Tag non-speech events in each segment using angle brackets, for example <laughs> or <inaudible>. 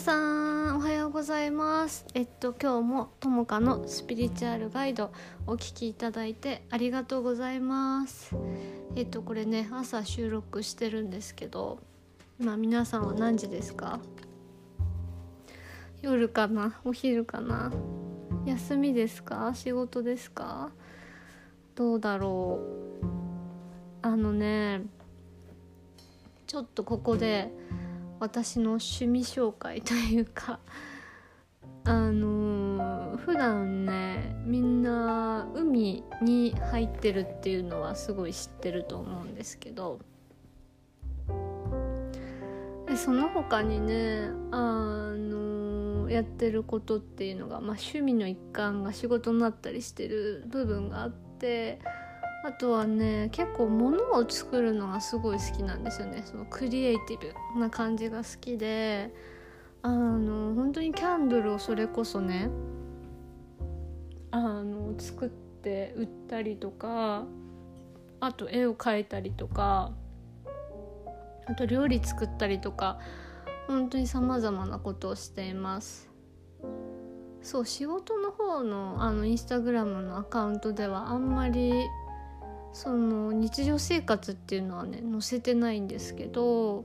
さんおはようございます。えっと今日もともかのスピリチュアルガイドお聞きいただいてありがとうございます。えっとこれね朝収録してるんですけど今皆さんは何時ですか？夜かな？お昼かな？休みですか？仕事ですか？どうだろう？あのねちょっとここで私の趣味紹介というかあのー、普段ねみんな海に入ってるっていうのはすごい知ってると思うんですけどでその他にねあのー、やってることっていうのが、まあ、趣味の一環が仕事になったりしてる部分があってあとはね結構物を作るのがすごい好きなんですよね。そのクリエイティブな感じが好きであの本当にキャンドルをそれこそねあの作って売ったりとかあと絵を描いたりとかあと料理作ったりとか本当にさまざまなことをしています。そう仕事の方のあのインスタグラムのアカウントではあんまりその日常生活っていうのはね載せてないんですけど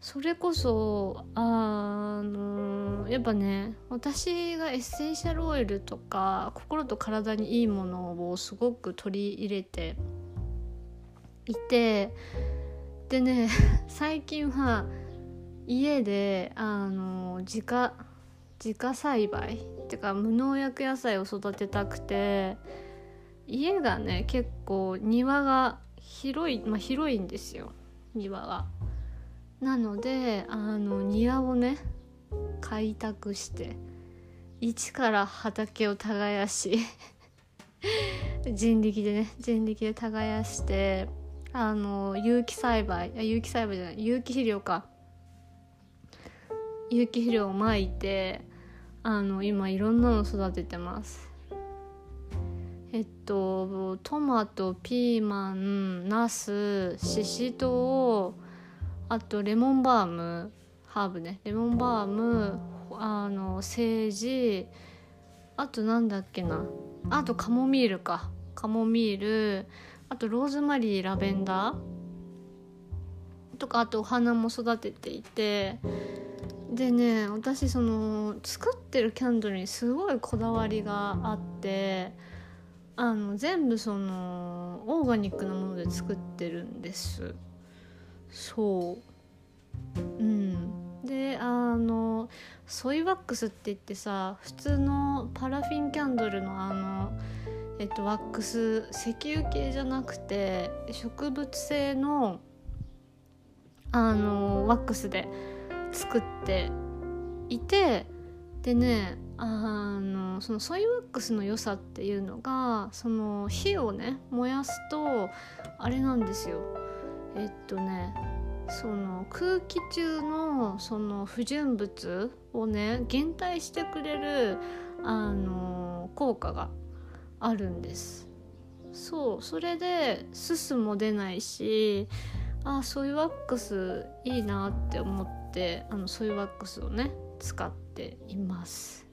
それこそあのやっぱね私がエッセンシャルオイルとか心と体にいいものをすごく取り入れていてでね <laughs> 最近は家であの自家自家栽培っていうか無農薬野菜を育てたくて家がね結構庭が広い、まあ、広いんですよ。庭が。なのであの庭をね開拓して一から畑を耕し <laughs> 人力でね人力で耕してあの有機栽培あ有機栽培じゃない有機肥料か。有機肥料をまいてあの今いろんなの育ててます。えっとトマトピーマンナスシシトウあとレモンバームハーブね。レモンバームあのセージあとなんだっけな。あとカモミールか。カモミールあとローズマリーラベンダー。とかあとお花も育てていて。でね私その作ってるキャンドルにすごいこだわりがあって。あの全部そのオーガニックなもので作ってるんです。そう。うん。であのソイワックスって言ってさ普通のパラフィンキャンドルのあのえっとワックス石油系じゃなくて植物性のあのワックスで作っていてでねあのそのソイワックスの良さっていうのがその火をね燃やすとあれなんですよ。えっとねその空気中のその不純物をね減退してくれるあの効果があるんです。そうそれですすも出ないしあソイワックスいいなって思ってあのソイワックスをね使っています。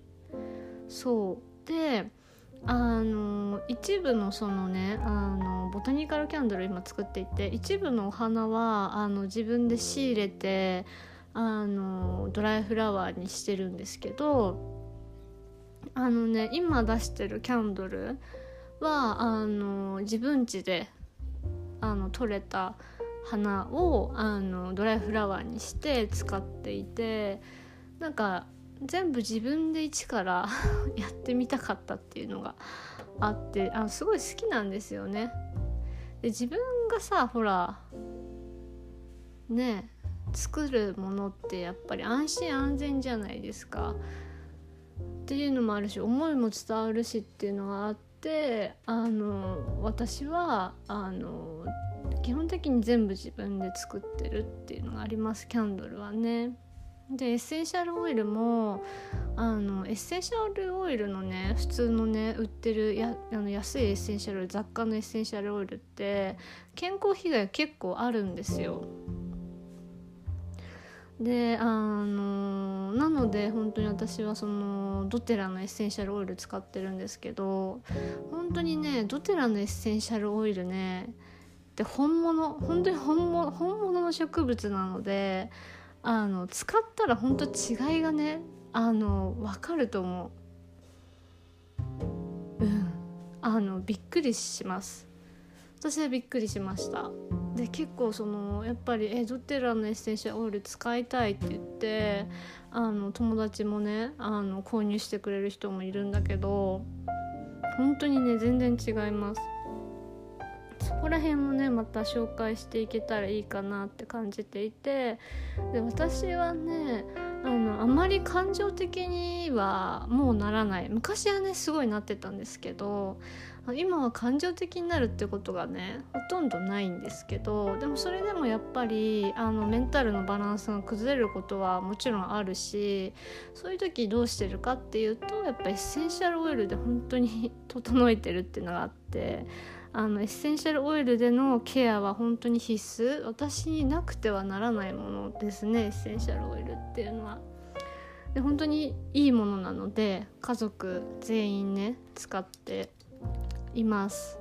そう。であの一部のそのねあのボタニカルキャンドル今作っていて一部のお花はあの自分で仕入れてあのドライフラワーにしてるんですけどあのね今出してるキャンドルはあの自分家であの取れた花をあのドライフラワーにして使っていてなんか全部自分で一から <laughs> やってみたかったっていうのがあってあすごい好きなんですよね。で自分がさほらね作るものってやっぱり安心安全じゃないですか。っていうのもあるし思いも伝わるしっていうのがあってあの私はあの基本的に全部自分で作ってるっていうのがありますキャンドルはね。でエッセンシャルオイルもあのエッセンシャルオイルのね普通のね売ってるやあの安いエッセンシャル雑貨のエッセンシャルオイルって健康被害結構あるんですよ。であのなので本当に私はそのドテラのエッセンシャルオイル使ってるんですけど本当にねドテラのエッセンシャルオイルねで本物本当に本物本物の植物なのであの使ったら本当違いがねあの分かると思う。うん。あのびっくりします。私はびっくりしました。で結構そのやっぱり「えドテラのエッセンシャルオイル使いたい」って言ってあの友達もねあの購入してくれる人もいるんだけど本当にね全然違います。そこら辺もねまた紹介していけたらいいかなって感じていてで私はねあのあまり感情的にはもうならない。昔はねすごいなってたんですけど今は感情的になるってことがねほとんどないんですけどでもそれでもやっぱりあのメンタルのバランスが崩れることはもちろんあるしそういう時どうしてるかっていうとやっぱエッセンシャルオイルで本当に <laughs> 整えてるっていうのがあってあのエッセンシャルオイルでのケアは本当に必須。私になくてはならないものですねエッセンシャルオイルっていうのは。で本当にいいものなので家族全員ね使っています。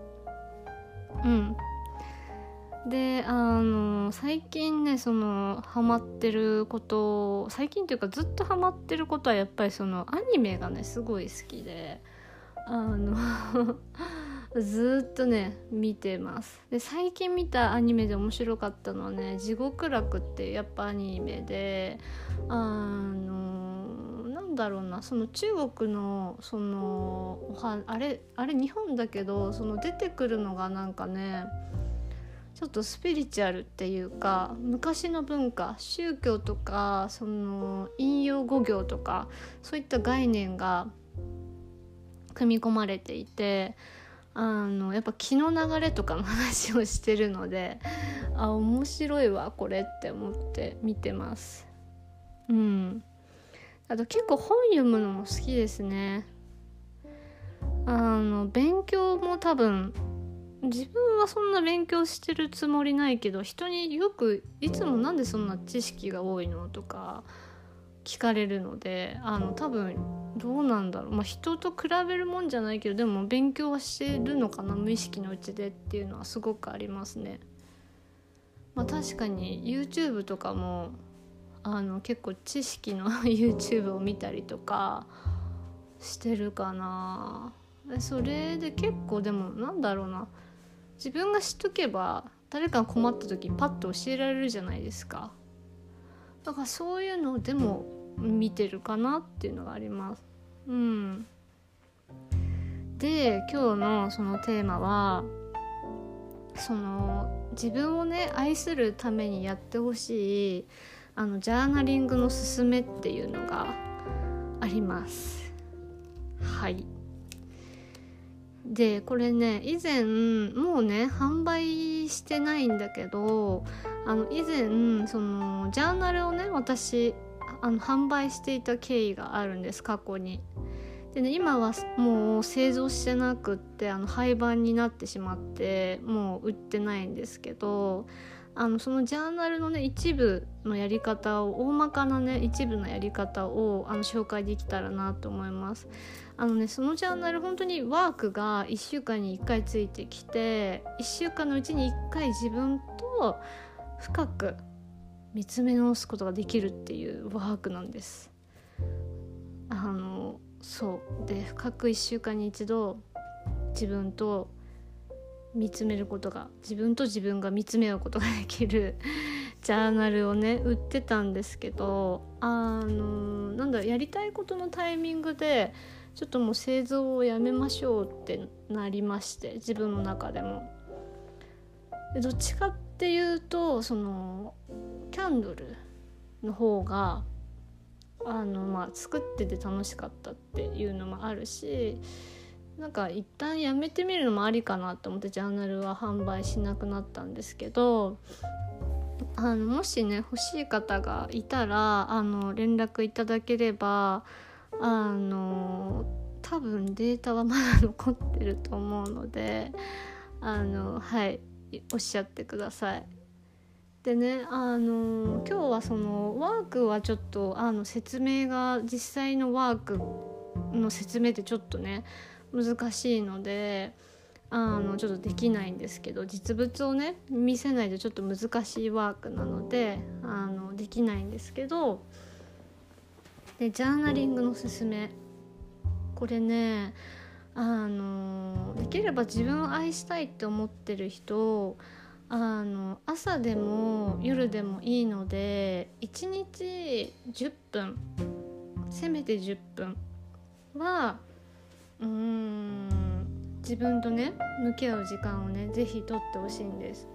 うん。であの最近ねそのハマってること最近っていうかずっとハマってることはやっぱりそのアニメがねすごい好きで。あのずっとね見てます。で最近見たアニメで面白かったのはね「地獄楽」ってやっぱアニメであのなんだろうなその中国のそのあれあれ日本だけどその出てくるのがなんかねちょっとスピリチュアルっていうか昔の文化宗教とかその引用語行とかそういった概念が組み込まれていてあのやっぱ気の流れとかの話をしてるのであ面白いわこれって思って見てます。うんあと結構本読むのも好きですねあの勉強も多分自分はそんな勉強してるつもりないけど人によくいつもなんでそんな知識が多いのとか聞かれるのであの多分どうなんだろう、まあ、人と比べるもんじゃないけどでも勉強はしてるのかな無意識のうちでっていうのはすごくありますね。まあ、確かに YouTube とかもあの結構知識の <laughs> YouTube を見たりとかしてるかな。それで結構でもなんだろうな。自分が知っとけば誰かが困った時パッと教えられるじゃないですか。だからそういうのでも見てるかなっていうのがあります。うん。で今日のそのテーマはその自分をね愛するためにやってほしいあのジャーナリングのすすめっていうのがあります。はい。でこれね以前もうね販売してないんだけどあの以前そのジャーナルをね私あの販売していた経緯があるんです過去に。でね今はもう製造してなくってあの廃盤になってしまってもう売ってないんですけどあのそのジャーナルのね一部のやり方を大まかなね一部のやり方をあの紹介できたらなと思います。あのねそのジャーナル本当にワークが1週間に1回ついてきて1週間のうちに1回自分と深く見つめ直すことができるっていうワークなんです。あのそうで深く1週間に一度自分と見つめることが自分と自分が見つめ合うことができる <laughs> ジャーナルをね売ってたんですけどあのなんだやりたいことのタイミングでちょっともう製造をやめましょうってなりまして自分の中でも。どっちかっていうとそのキャンドルの方があの、まあ、作ってて楽しかったっていうのもあるしなんか一旦やめてみるのもありかなと思ってジャーナルは販売しなくなったんですけどあのもしね欲しい方がいたらあの連絡いただければあの多分データはまだ残ってると思うのであのはい。おっしゃってください。でねあの今日はそのワークはちょっとあの説明が実際のワークの説明ってちょっとね難しいのであのちょっとできないんですけど実物をね見せないとちょっと難しいワークなのであのできないんですけどでジャーナリングのすすめこれねあのできれば自分を愛したいって思ってる人あの朝でも夜でもいいので1日10分せめて10分はうん自分とね向き合う時間をね是非とってほしいんです。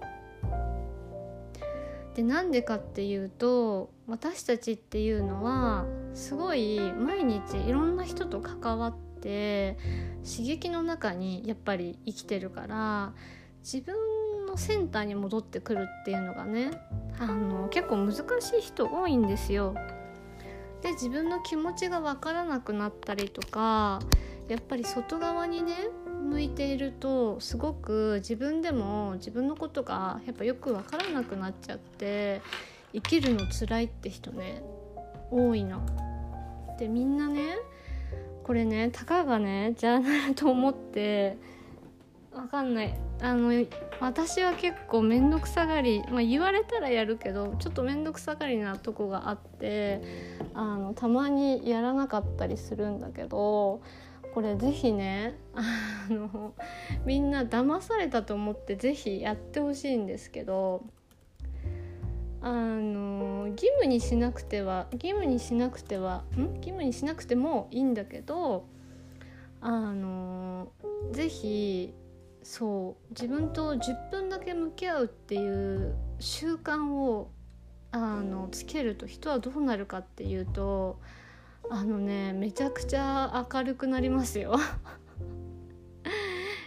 でなんでかっていうと私たちっていうのはすごい毎日いろんな人と関わってって刺激の中にやっぱり生きてるから自分のセンターに戻ってくるっていうのがねあの結構難しい人多いんですよ。で自分の気持ちが分からなくなったりとかやっぱり外側にね向いているとすごく自分でも自分のことがやっぱよく分からなくなっちゃって生きるの辛いって人ね多いの。でみんなねこれねたかがねジャーナルと思ってわかんない。あの私は結構面倒くさがり、まあ、言われたらやるけどちょっと面倒くさがりなとこがあってあのたまにやらなかったりするんだけどこれ是非ねあのみんな騙されたと思って是非やってほしいんですけどあの義務にしなくては義務にしなくてはん？義務にしなくてもいいんだけどあの是非そう自分と10分だけ向き合うっていう習慣をあのつけると人はどうなるかっていうとあのねめちゃくちゃ明るくなりますよ。<laughs>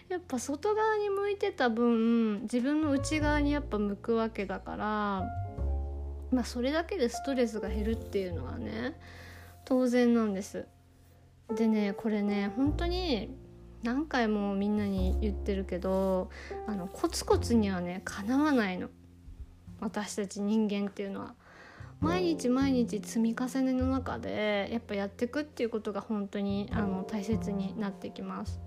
やっぱ外側に向いてた分自分の内側にやっぱ向くわけだからまあそれだけでストレスが減るっていうのはね当然なんです。でねこれね本当に何回もみんなに言ってるけどあのコツコツにはねかなわないの。私たち人間っていうのは。毎日毎日積み重ねの中でやっぱやっていくっていうことが本当にあの大切になってきます。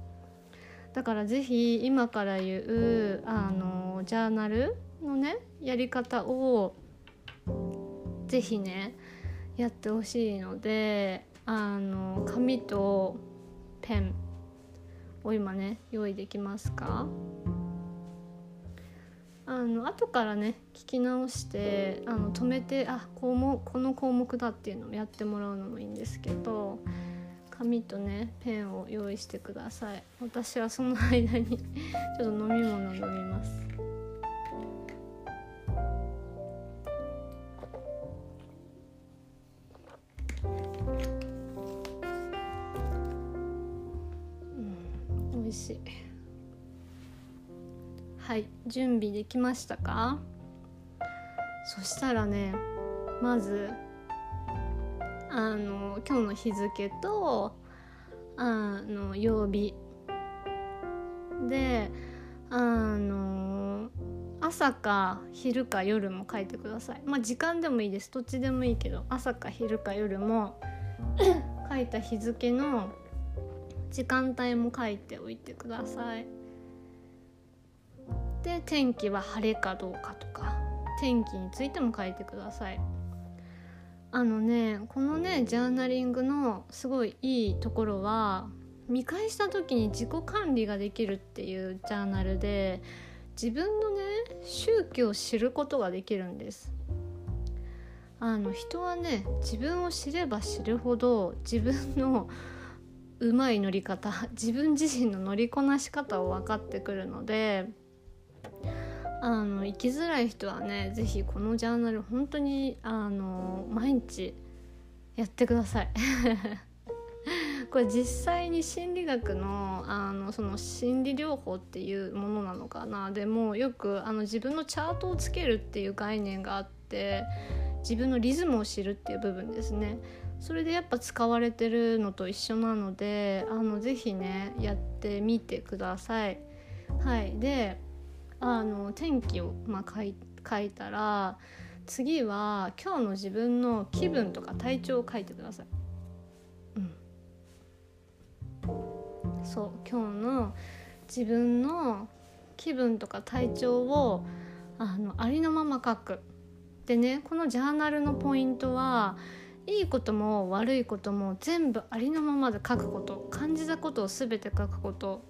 だから是非今から言うあのジャーナルのねやり方を是非ねやってほしいのであの紙とペンを今ね用意できますか？あの後からね聞き直してあの止めてあこうもこの項目だっていうのをやってもらうのもいいんですけど紙とねペンを用意してください。私はその間に <laughs> ちょっと飲み物飲みます。しい。はい準備できましたか？そしたらねまずあの今日の日付とあの曜日。であの朝か昼か夜も書いてください。まあ時間でもいいです。どっちでもいいけど朝か昼か夜も書いた日付の時間帯も書いておいてください。で天気は晴れかどうかとか天気についても書いてくださいあのねこのねジャーナリングのすごいいいところは見返した時に自己管理ができるっていうジャーナルで自分のね宗教を知ることができるんですあの人はね自分を知れば知るほど自分のうまい乗り方 <laughs> 自分自身の乗りこなし方を分かってくるのであの生きづらい人はね是非このジャーナル本当にあの毎日やってください。<laughs> これ実際に心理学のあのその心理療法っていうものなのかな。でもよくあの自分のチャートをつけるっていう概念があって自分のリズムを知るっていう部分ですね。それでやっぱ使われてるのと一緒なのであのぜひねやってみてくださいはいであの天気を、まあ、書い書いたら次は今日の自分の気分とか体調を書いてください。うん、そう今日の自分の気分とか体調をあのありのまま書く。でねこのジャーナルのポイントはいいことも悪いことも全部ありのままで書くこと感じたことを全て書くこと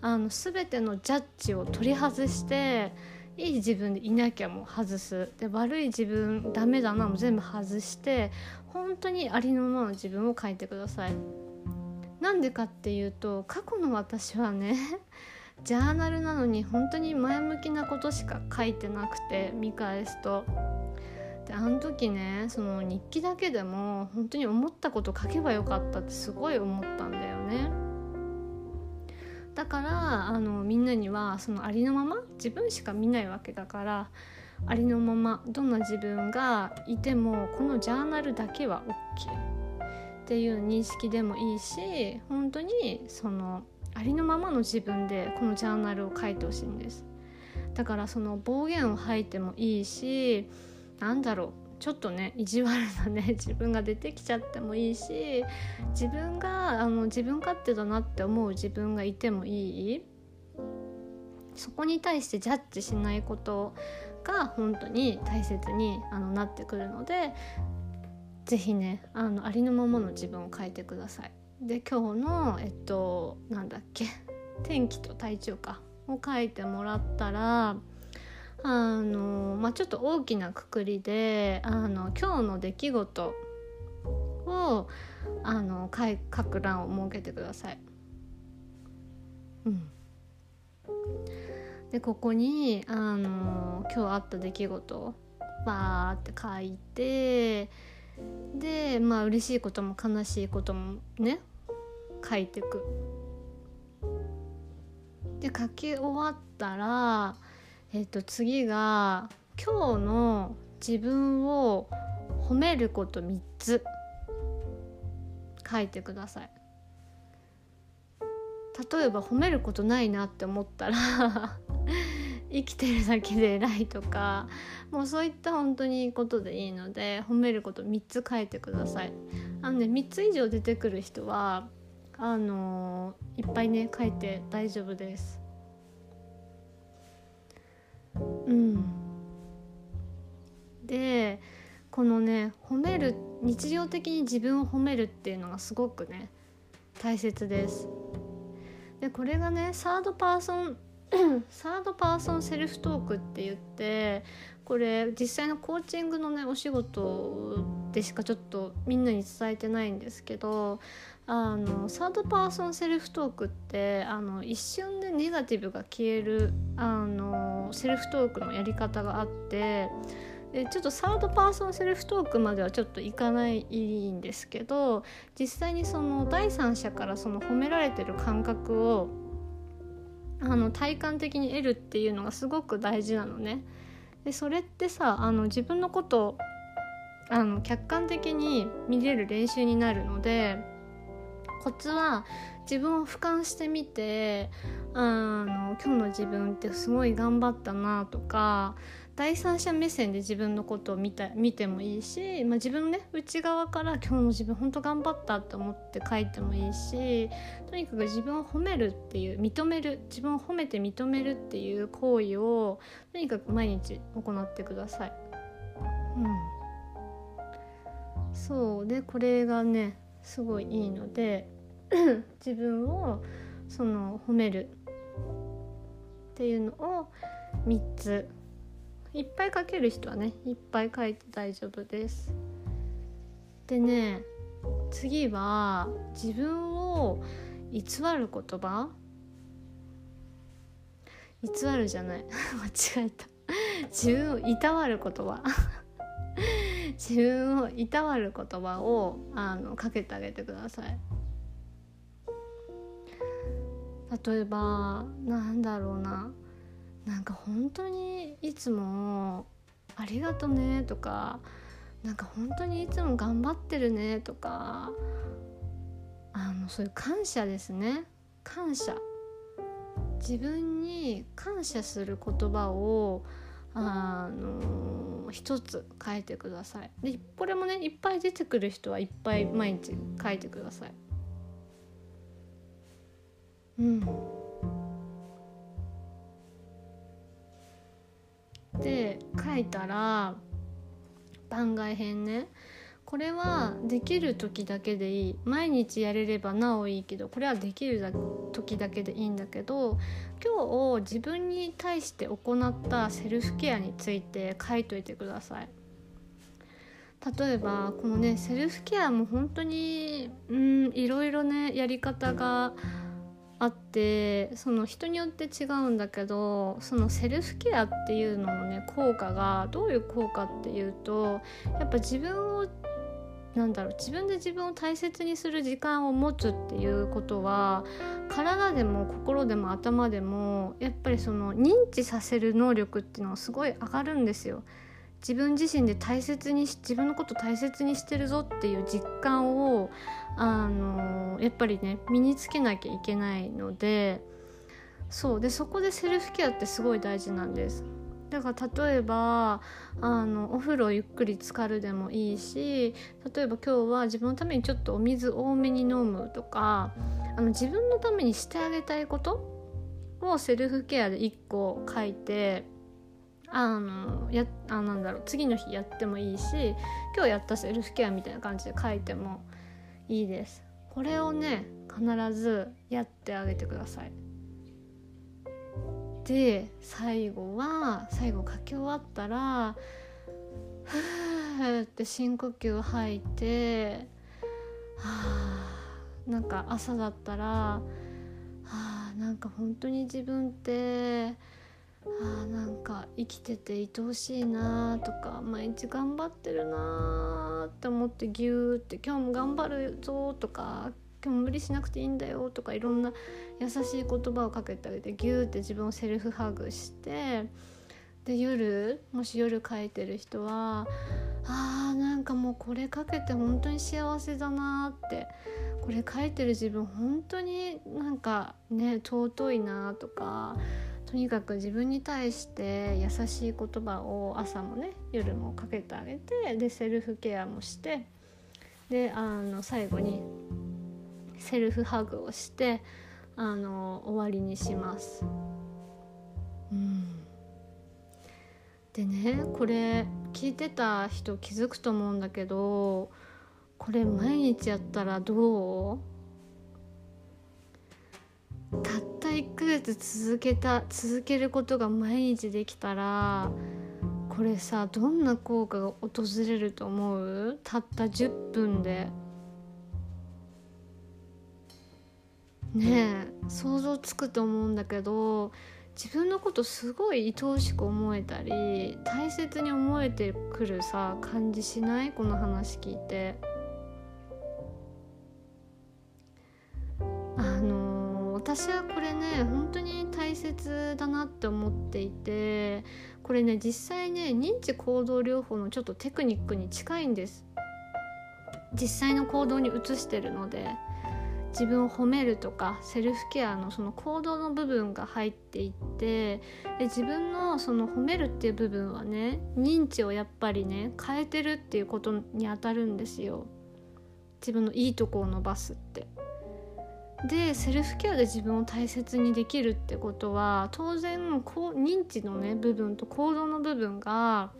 あの全てのジャッジを取り外していい自分でいなきゃも外すで悪い自分ダメだなも全部外して本当にありのままの自分を書いてください。なんでかっていうと過去の私はね <laughs> ジャーナルなのに本当に前向きなことしか書いてなくて見返すと。であの時ねその日記だけでも本当に思ったこと書けばよかったってすごい思ったんだよね。だからあのみんなにはそのありのまま自分しか見ないわけだからありのままどんな自分がいてもこのジャーナルだけは OK っていう認識でもいいし本当にそのありのままの自分でこのジャーナルを書いてほしいんですだからその暴言を吐いてもいいしなんだろうちょっとね意地悪なね <laughs> 自分が出てきちゃってもいいし自分があの自分勝手だなって思う自分がいてもいいそこに対してジャッジしないことが本当に大切にあのなってくるので是非ねあのありのままの自分を変えてください。で今日のえっとなんだっけ天気と体調かを書いてもらったらあの、まあ、ちょっと大きなくくりであの今日の出来事をあの書く欄を設けてください。うん、でここにあの今日あった出来事をバーって書いてでまあ嬉しいことも悲しいこともね書いてく。で書き終わったらえっ、と次が今日の自分を褒めること3つ。書いてください。例えば褒めることないなって思ったら <laughs> 生きてるだけで偉いとかもうそういった本当にいいことでいいので褒めること3つ書いてください。あのね3つ以上出てくる人はあのー、いっぱいね書いて大丈夫です。うん。でこのね褒める日常的に自分を褒めるっていうのがすごくね大切です。でこれがねサードパーソン <clears throat> サードパーソンセルフトークって言ってこれ実際のコーチングのねお仕事でしかちょっとみんなに伝えてないんですけどあのサードパーソンセルフトークってあの一瞬でネガティブが消えるあのセルフトークのやり方があってでちょっとサードパーソンセルフトークまではちょっといかないんですけど実際にその第三者からその褒められてる感覚をあの体感的に得るっていうのがすごく大事なのね。でそれってさあの自分のことあの客観的に見れる練習になるのでコツは自分を俯瞰してみてあの今日の自分ってすごい頑張ったなとか第三者目線で自分のことを見た見てもいいし、まあ、自分ね内側から今日の自分本当頑張ったって思って書いてもいいしとにかく自分を褒めるっていう認める自分を褒めて認めるっていう行為をとにかく毎日行ってください。うん、そうでこれがねすごいいいので <clears throat> 自分をその褒めるっていうのを3つ。いっぱい書ける人はねいっぱい書いて大丈夫です。でね次は自分を偽る言葉。偽るじゃない。<laughs> 間違えた。自分をいたわる言葉。<laughs> 自分をいたわる言葉をあのかけてあげてください。例えばなんだろうな。なんか本当にいつも「ありがとね」とか「なんか本当にいつも頑張ってるね」とかあのそういう感謝ですね。感謝。自分に感謝する言葉をあの一つ書いてください。でこれもねいっぱい出てくる人はいっぱい毎日書いてください。うん。で書いたら番外編ね。これはできる時だけでいい。毎日やれればなおいいけどこれはできる時だけでいいんだけど今日自分に対して行ったセルフケアについて書いといてください。例えばこのねセルフケアも本当にうんいろいろねやり方があってその人によって違うんだけどそのセルフケアっていうののね効果がどういう効果っていうとやっぱ自分をなんだろう自分で自分を大切にする時間を持つっていうことは体でも心でも頭でもやっぱりその認知させる能力っていうのがすごい上がるんですよ。自分自身で大切にし自分のこと大切にしてるぞっていう実感をあのやっぱりね身につけなきゃいけないのでそうでそこでセルフケアってすごい大事なんです。だから例えばあのお風呂ゆっくり浸かるでもいいし例えば今日は自分のためにちょっとお水多めに飲むとかあの自分のためにしてあげたいことをセルフケアで1個書いてあのやあなんだろう次の日やってもいいし今日やったセルフケアみたいな感じで書いてもいいです。これをね必ずやってあげてください。で最後は最後書き終わったらふーって深呼吸吐いてはあなんか朝だったらはあなんか本当に自分ってあなんか生きてて愛おしいなとか毎日頑張ってるなって思ってギューって今日も頑張るぞとか今日も無理しなくていいんだよとかいろんな優しい言葉をかけてあげてギューって自分をセルフハグしてで夜もし夜書いてる人はあーなんかもうこれかけて本当に幸せだなってこれ書いてる自分本当になんかね尊いなとかとにかく自分に対して優しい言葉を朝もね夜もかけてあげてでセルフケアもしてであの最後にセルフハグをしてあの終わりにします。うん、でねこれ聞いてた人気づくと思うんだけどこれ毎日やったらどう？たっ1ヶ月続けた続けることが毎日できたらこれさどんな効果が訪れると思う？たった10分で。ねえ想像つくと思うんだけど自分のことすごい愛おしく思えたり大切に思えてくるさ感じしない？この話聞いて。私はこれね本当に大切だなって思っていてこれね実際ね認知行動療法のちょっとテクニックに近いんです実際の行動に移してるので自分を褒めるとかセルフケアのその行動の部分が入っていってで自分のその褒めるっていう部分はね認知をやっぱりね変えてるっていうことにあたるんですよ自分のいいとこを伸ばすって。でセルフケアで自分を大切にできるってことは当然こう認知のね部分と行動の部分が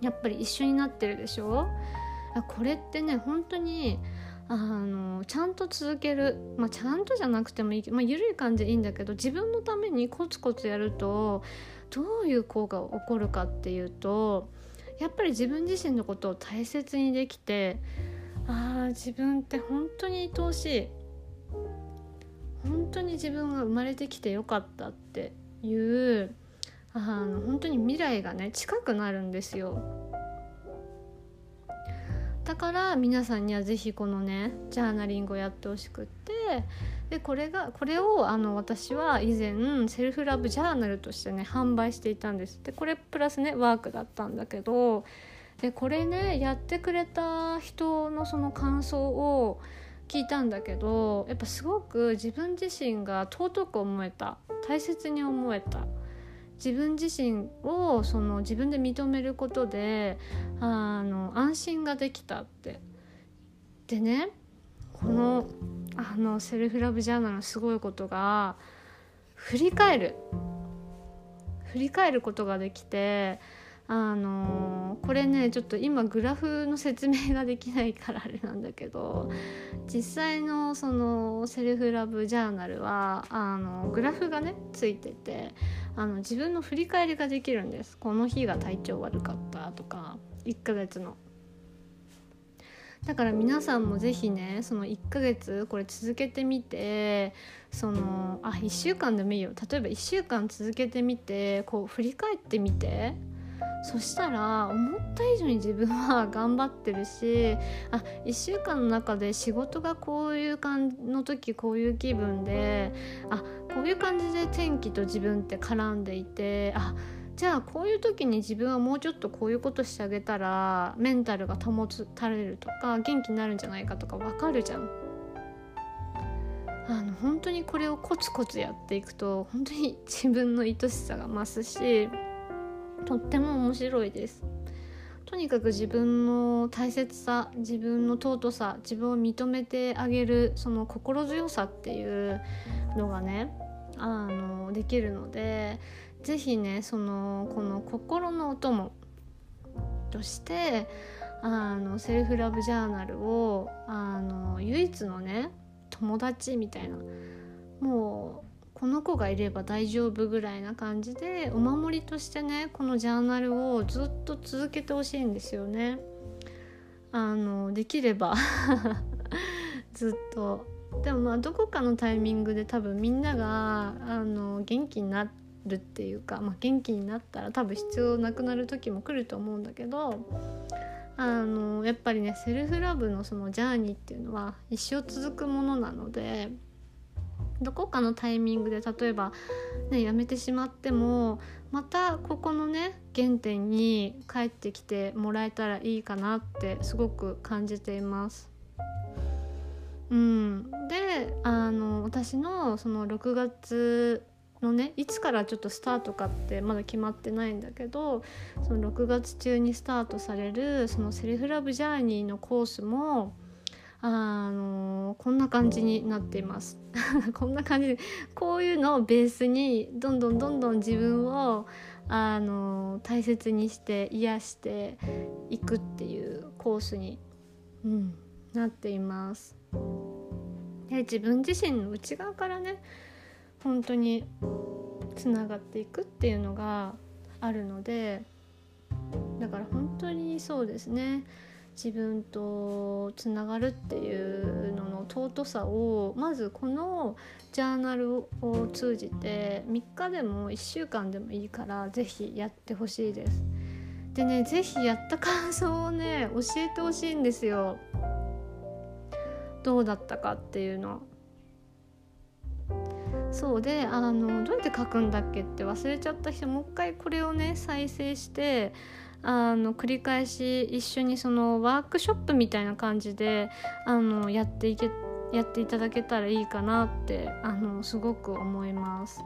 やっぱり一緒になってるでしょ？これってね本当にあのちゃんと続ける、まあ、ちゃんとじゃなくてもいい、まあ、緩い感じでいいんだけど自分のためにコツコツやるとどういう効果が起こるかっていうとやっぱり自分自身のことを大切にできてああ自分って本当に愛おしい。本当に自分が生まれてきてよかったっていうあの本当に未来がね近くなるんですよ。だから皆さんには是非このねジャーナリングをやってほしくってでこれがこれをあの私は以前セルフラブジャーナルとしてね販売していたんですでこれプラスねワークだったんだけどでこれねやってくれた人のその感想を聞いたんだけどやっぱすごく自分自身が尊く思えた。大切に思えた。自分自身をその自分で認めることであの安心ができたって。でねこのあのセルフラブジャーナルのすごいことが振り返る。振り返ることができてあのこれねちょっと今グラフの説明ができないからあれなんだけど実際のそのセルフラブジャーナルはあのグラフがねついててあの自分の振り返りができるんです。この日が体調悪かったとか1ヶ月の。だから皆さんも是非ねその1ヶ月これ続けてみてそのあ1週間でもいいよ。例えば1週間続けてみてこう振り返ってみてそしたら思った以上に自分は頑張ってるしあ1週間の中で仕事がこういう感じの時こういう気分であこういう感じで天気と自分って絡んでいてあじゃあこういう時に自分はもうちょっとこういうことしてあげたらメンタルが保たれるとか元気になるんじゃないかとか分かるじゃん。あの本当にこれをコツコツやっていくと本当に自分の愛しさが増すしとっても面白いです。とにかく自分の大切さ自分の尊さ自分を認めてあげるその心強さっていうのがねあのできるので是非ねそのこの心のお供としてあのセルフラブジャーナルをあの唯一のね友達みたいなもうこの子がいれば大丈夫ぐらいな感じでお守りとしてねこのジャーナルをずっと続けてほしいんですよね。あのできれば <laughs> ずっとでもまあどこかのタイミングで多分みんながあの元気になるっていうか、まあ、元気になったら多分必要なくなる時も来ると思うんだけどあのやっぱりねセルフラブのそのジャーニーっていうのは一生続くものなのでどこかのタイミングで例えば、ね、やめてしまってもまたここのね原点に帰ってきてもらえたらいいかなってすごく感じています。うん、であの私のその6月のねいつからちょっとスタートかってまだ決まってないんだけどその6月中にスタートされるそのセルフラブジャーニーのコースもあのこんな感じになっています <laughs> こんな感じでこういうのをベースにどんどんどんどん自分をあの大切にして癒していくっていうコースに、うん、なっています。で自分自身の内側からね本当につながっていくっていうのがあるのでだから本当にそうですね自分とつながるっていうのの尊さをまずこのジャーナルを通じて3日でも1週間でもいいから是非やってほしいです。でね是非やった感想をね教えてほしいんですよ。どうだったかっていうの。そうであのどうやって書くんだっけって忘れちゃった人もう一回これをね再生してあの繰り返し一緒にそのワークショップみたいな感じであのやっていけやっていただけたらいいかなってあのすごく思います。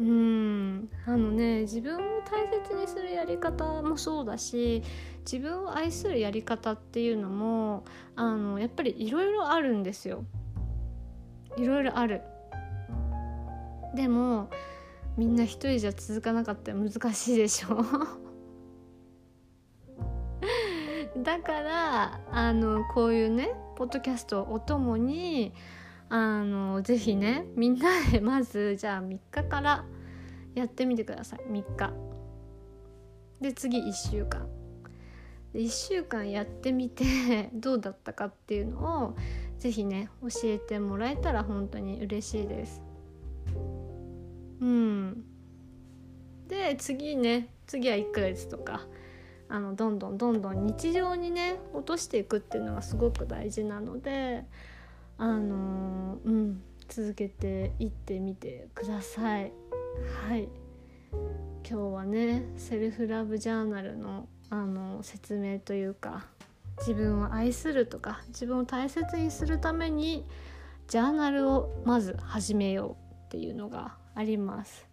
うんあのね自分を大切にするやり方もそうだし自分を愛するやり方っていうのもあのやっぱりいろいろあるんですよ。いろいろある。でもみんな一人じゃ続かなかったら難しいでしょ <laughs> だからあのこういうねポッドキャストをお供にあのぜひねみんなでまずじゃあ3日からやってみてください。3日。で次1週間。で1週間やってみてどうだったかっていうのをぜひね教えてもらえたら本当に嬉しいです。うん。で次ね次は1ヶ月とか。あのどんどんどんどん日常にね落としていくっていうのがすごく大事なのであのうん続けていってみてください。はい今日はねセルフラブジャーナルのあの説明というか自分を愛するとか自分を大切にするためにジャーナルをまず始めようっていうのがあります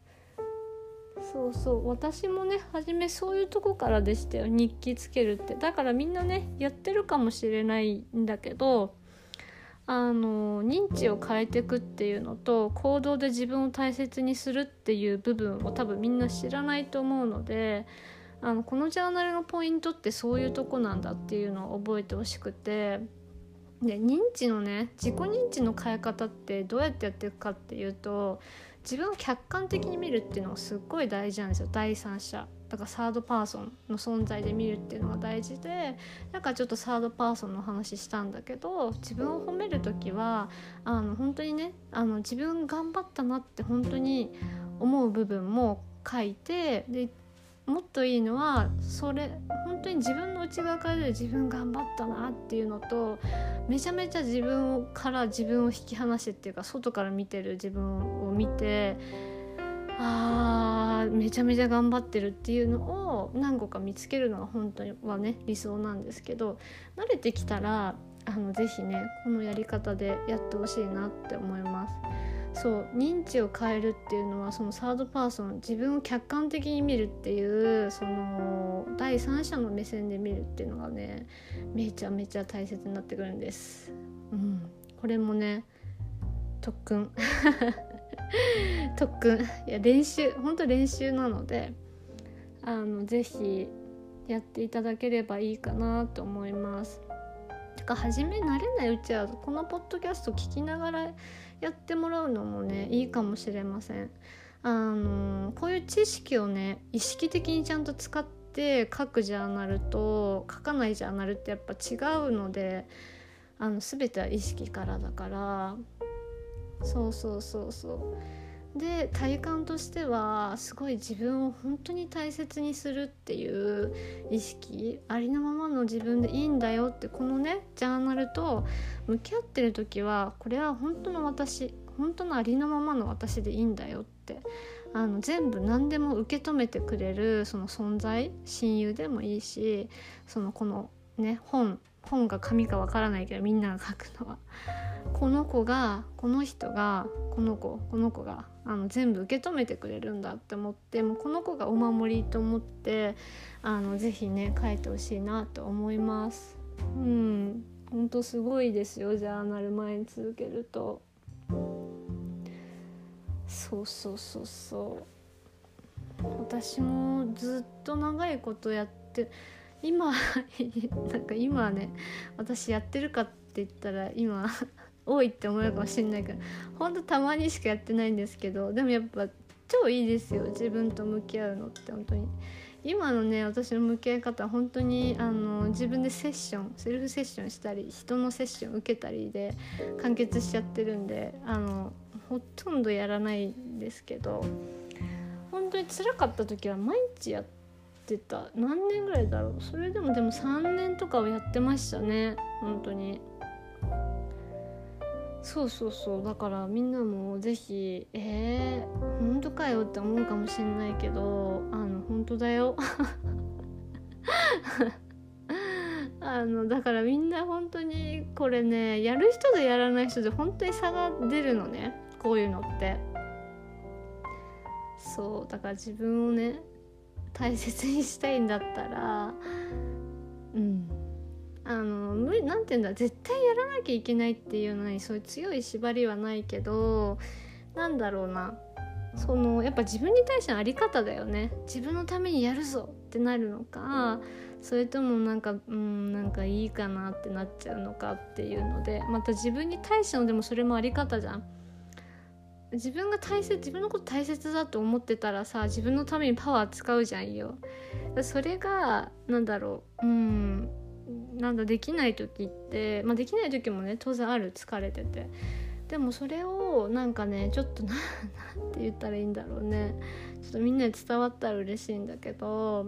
そうそう私もね初めそういうとこからでしたよ日記つけるって。だからみんなねやってるかもしれないんだけどあの認知を変えていくっていうのと行動で自分を大切にするっていう部分を多分みんな知らないと思うのであのこのジャーナルのポイントってそういうとこなんだっていうのを覚えてほしくてで認知のね自己認知の変え方ってどうやってやっていくかっていうと自分を客観的に見るっていうのがすっごい大事なんですよ。第三者。だからサードパーソンの存在で見るっていうのが大事でなんかちょっとサードパーソンの話したんだけど自分を褒める時はあの本当にねあの自分頑張ったなって本当に思う部分も書いてでもっといいのはそれ本当に自分の内側からで自分頑張ったなっていうのとめちゃめちゃ自分から自分を引き離してっていうか外から見てる自分を見てあーめちゃめちゃ頑張ってるっていうのを何個か見つけるのが本当にはね理想なんですけど慣れてきたらあのぜひねこのやり方でやってほしいなって思います。そう認知を変えるっていうのはそのサードパーソン自分を客観的に見るっていうその第三者の目線で見るっていうのがねめちゃめちゃ大切になってくるんです。うん、これもね特訓 <laughs> 特訓いや練習本当練習なのであのぜひやっていただければいいかなと思います。てか初め慣れないうちはこのポッドキャスト聞きながらやってもらうのもねいいかもしれません。あのこういう知識をね意識的にちゃんと使って書くジャーナルと書かないジャーナルってやっぱ違うのであの全ては意識からだからそうそうそうそう。で体感としてはすごい自分を本当に大切にするっていう意識ありのままの自分でいいんだよってこのねジャーナルと向き合ってる時はこれは本当の私本当のありのままの私でいいんだよってあの全部何でも受け止めてくれるその存在親友でもいいしそのこのね本本が紙かわからないけどみんなが書くのは。この子がこの人がこの子この子があの全部受け止めてくれるんだって思ってもうこの子がお守りと思ってあのぜひね書いてほしいなと思います。うん本当すごいですよジャーナル前に続けると。そうそうそうそう私もずっと長いことやって今 <laughs> なんか今ね私やってるかって言ったら今多いって思うかもしれないけどほんとたまにしかやってないんですけどでもやっぱ超いいですよ自分と向き合うのって本当に。今のね私の向き合い方は本当にあの自分でセッションセルフセッションしたり人のセッション受けたりで完結しちゃってるんであのほとんどやらないんですけど本当に辛かった時は毎日やってた。何年ぐらいだろう。それでもでも3年とかはやってましたね本当に。そうそうそう。だからみんなも是非えー、本当かよって思うかもしんないけどあの本当だよ。<laughs> あのだからみんな本当にこれねやる人とやらない人で本当に差が出るのね。こういうのって。そうだから自分をね大切にしたいんだったらあの無理なんて言うんだ絶対やらなきゃいけないっていうのにそういう強い縛りはないけどなんだろうな。そのやっぱ自分に対しての在り方だよね。自分のためにやるぞってなるのかそれともなんかうんなんかいいかなってなっちゃうのかっていうのでまた自分に対してのでもそれも在り方じゃん。自分が大切自分のこと大切だと思ってたらさ自分のためにパワー使うじゃんよ。それがなんだろううんなんだできない時って、まあ、できない時もね当然ある。疲れてて。でもそれをなんかねちょっと何 <laughs> て言ったらいいんだろうね。ちょっとみんなに伝わったら嬉しいんだけど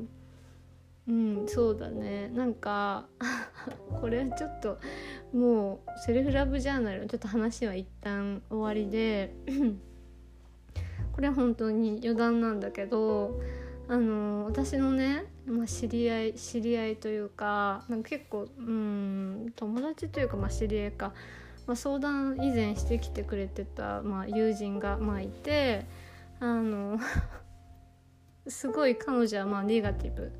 うんそうだね。なんか <laughs> これはちょっともうセルフラブジャーナルのちょっと話は一旦終わりでこれは本当に余談なんだけどあの私のね、まあ、知り合い知り合いというかなんか結構うん友達というか、まあ、知り合いか、まあ、相談以前してきてくれてた、まあ、友人が、まあ、いてあの <laughs> すごい彼女はまあネガティブ。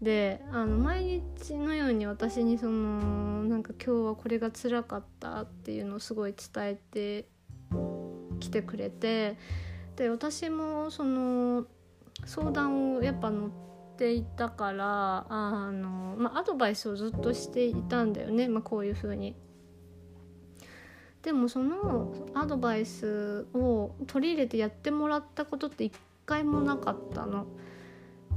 であの毎日のように私にそのなんか今日はこれが辛かったっていうのをすごい伝えてきてくれてで私もその相談をやっぱ乗ってていたからあの、まあ、アドバイスをずっとしていたんだよね、まあ、こういう風に。でもそのアドバイスを取り入れてやってもらったことって一回もなかったの。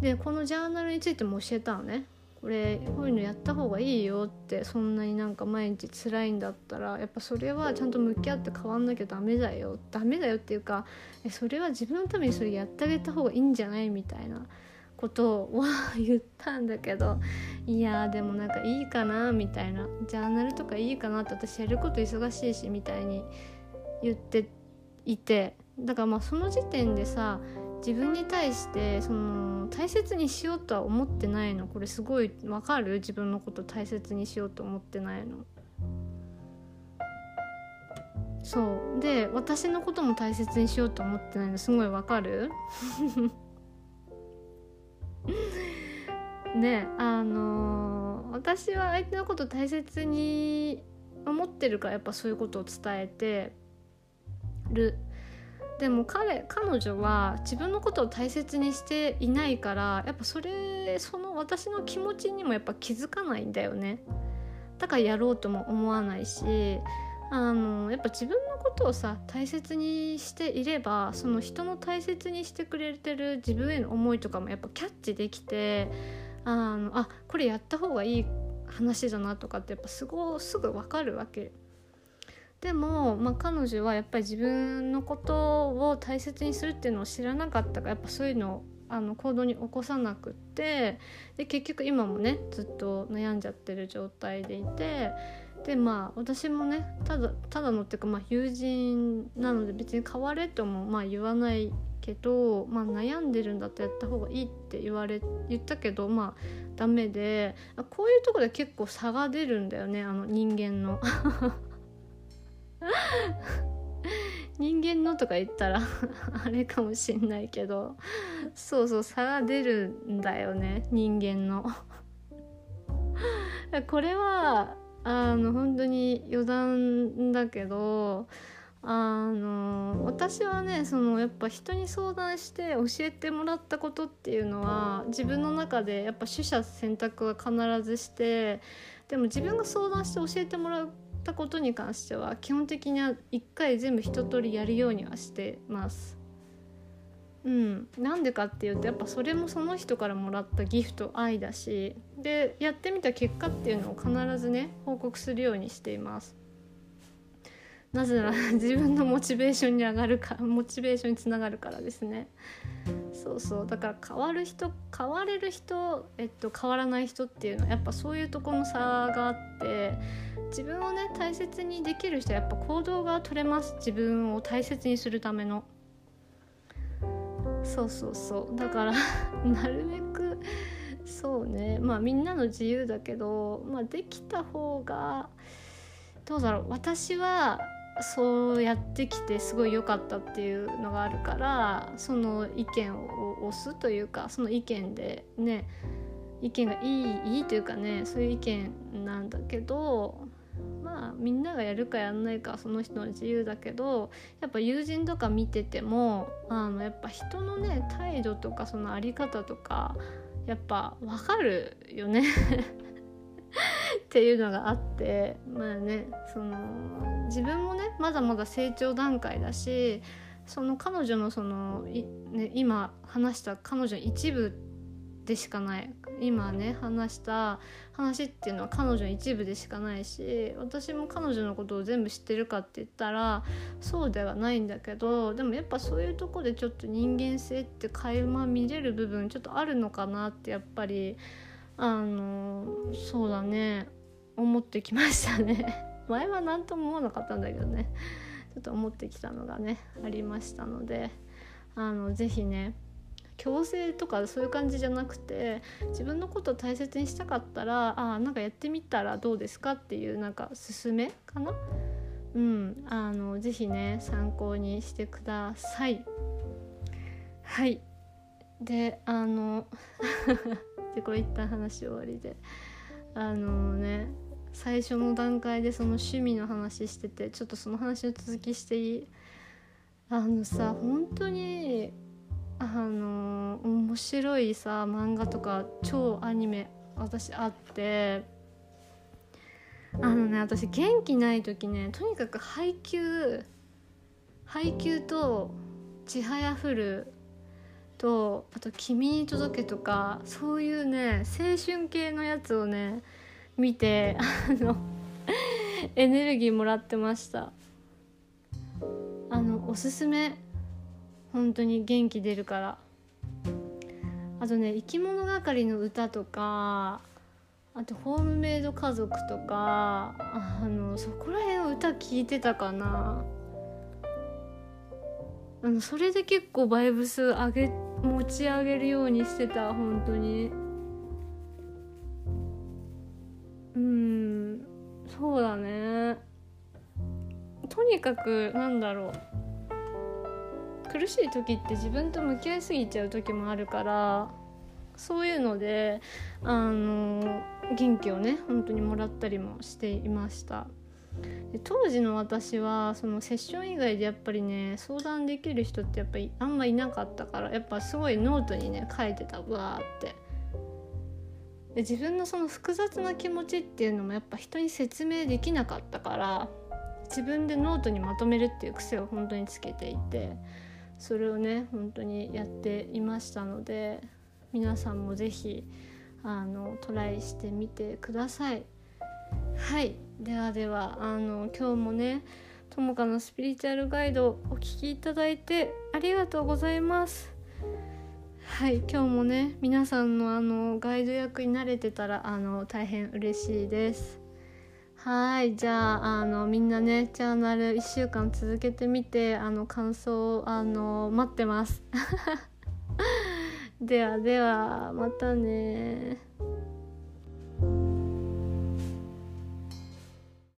でこのジャーナルについても教えたのね。これこういうのやった方がいいよってそんなになんか毎日辛いんだったらやっぱそれはちゃんと向き合って変わんなきゃダメだよダメだよっていうかそれは自分のためにそれやってあげた方がいいんじゃない？みたいなことは言ったんだけどいやでもなんかいいかなみたいなジャーナルとかいいかなって私やること忙しいしみたいに言っていてだからまあその時点でさ自分に対してその大切にしようとは思ってないの？これすごいわかる？自分のこと大切にしようと思ってないの。そう。で私のことも大切にしようと思ってないの？すごいわかる？<laughs> <laughs> ねあのー、私は相手のこと大切に思ってるからやっぱそういうことを伝えてる。でも彼彼女は自分のことを大切にしていないからやっぱそれその私の気持ちにもやっぱ気づかないんだよね。だからやろうとも思わないしあのやっぱ自分のことをさ大切にしていればその人の大切にしてくれてる自分への思いとかもやっぱキャッチできてあのあこれやった方がいい話だなとかってやっぱすごすぐ分かるわけ。でも、まあ、彼女はやっぱり自分のことを大切にするっていうのを知らなかったからやっぱそういうのをあの行動に起こさなくってで結局今もねずっと悩んじゃってる状態でいてでまあ私もねただただのっていうか、まあ、友人なので別に変われともまあ言わないけど、まあ、悩んでるんだったらやった方がいいって言われ言ったけどまあダメでこういうとこで結構差が出るんだよねあの人間の。<laughs> 人間のとか言ったら <laughs> あれかもしんないけどそうそう差が出るんだよね人間の <laughs> これはあの本当に余談だけどあの私はねそのやっぱ人に相談して教えてもらったことっていうのは自分の中でやっぱ取捨選択は必ずしてでも自分が相談して教えてもらったことに関しては基本的には1回全部一通りやるようにはしてます。うん、なんでかっていうとやっぱそれもその人からもらったギフト愛だしでやってみた結果っていうのを必ずね報告するようにしています。なぜなら <laughs> 自分のモチベーションに上がるかモチベーションにつながるからですね。そうそう。だから変わる人変われる人、えっと、変わらない人っていうのはやっぱそういうとこの差があって自分をね大切にできる人はやっぱ行動が取れます。自分を大切にするための。そうそうそう。だから <laughs> なるべくそうね。まあみんなの自由だけど、まあ、できた方がどうだろう。私はそうやってきてすごい良かったっていうのがあるからその意見を押すというかその意見でね意見がいいいいというかねそういう意見なんだけどまあみんながやるかやんないかその人の自由だけどやっぱ友人とか見ててもあのやっぱ人のね態度とかその在り方とかやっぱ分かるよね。<laughs> っていうのがあってまあねその自分もねまだまだ成長段階だしその彼女のそのね、今話した彼女の一部でしかない今ね話した話っていうのは彼女の一部でしかないし私も彼女のことを全部知ってるかって言ったらそうではないんだけどでもやっぱそういうとこでちょっと人間性って垣間見れる部分ちょっとあるのかなってやっぱりあのそうだね思ってきましたね。<laughs> 前は何とも思わなかったんだけどね。ちょっと思ってきたのがねありましたのであの是非ね強制とかそういう感じじゃなくて自分のことを大切にしたかったらあなんかやってみたらどうですかっていうなんか勧めかな？うんあの是非ね参考にしてください。はい。であの <laughs> でこれ一旦話終わりで。あのね最初の段階でその趣味の話しててちょっとその話の続きしていい？あのさ本当にあの面白いさ漫画とか超アニメ私あってあのね私元気ない時ねとにかく配給配給と「ちはやふる」とあと「君に届け」とかそういうね青春系のやつをね見てあのエネルギーもらってました。あのおすすめ本当に元気出るから。あとね生き物係の歌とかあとホームメイド家族とかあのそこら辺の歌聞いてたかな。あのそれで結構バイブス上げ持ち上げるようにしてた本当に。うんそうだね。とにかくなんだろう。苦しい時って自分と向き合いすぎちゃう時もあるからそういうのであの元気をね本当にもらったりもしていました。で当時の私はそのセッション以外でやっぱりね相談できる人ってやっぱりあんまいなかったからやっぱすごいノートにね書いてたわーって。で自分のその複雑な気持ちっていうのもやっぱ人に説明できなかったから自分でノートにまとめるっていう癖を本当につけていて。それをね本当にやっていましたので皆さんも是非あのトライしてみてください。はいではではあの今日もねともかのスピリチュアルガイドお聴きいただいてありがとうございます。はい今日もね皆さんのあのガイド役になれてたらあの大変嬉しいですはいじゃああのみんなねチャーナル1週間続けてみてあの感想あの待ってます。<laughs> ではではまたね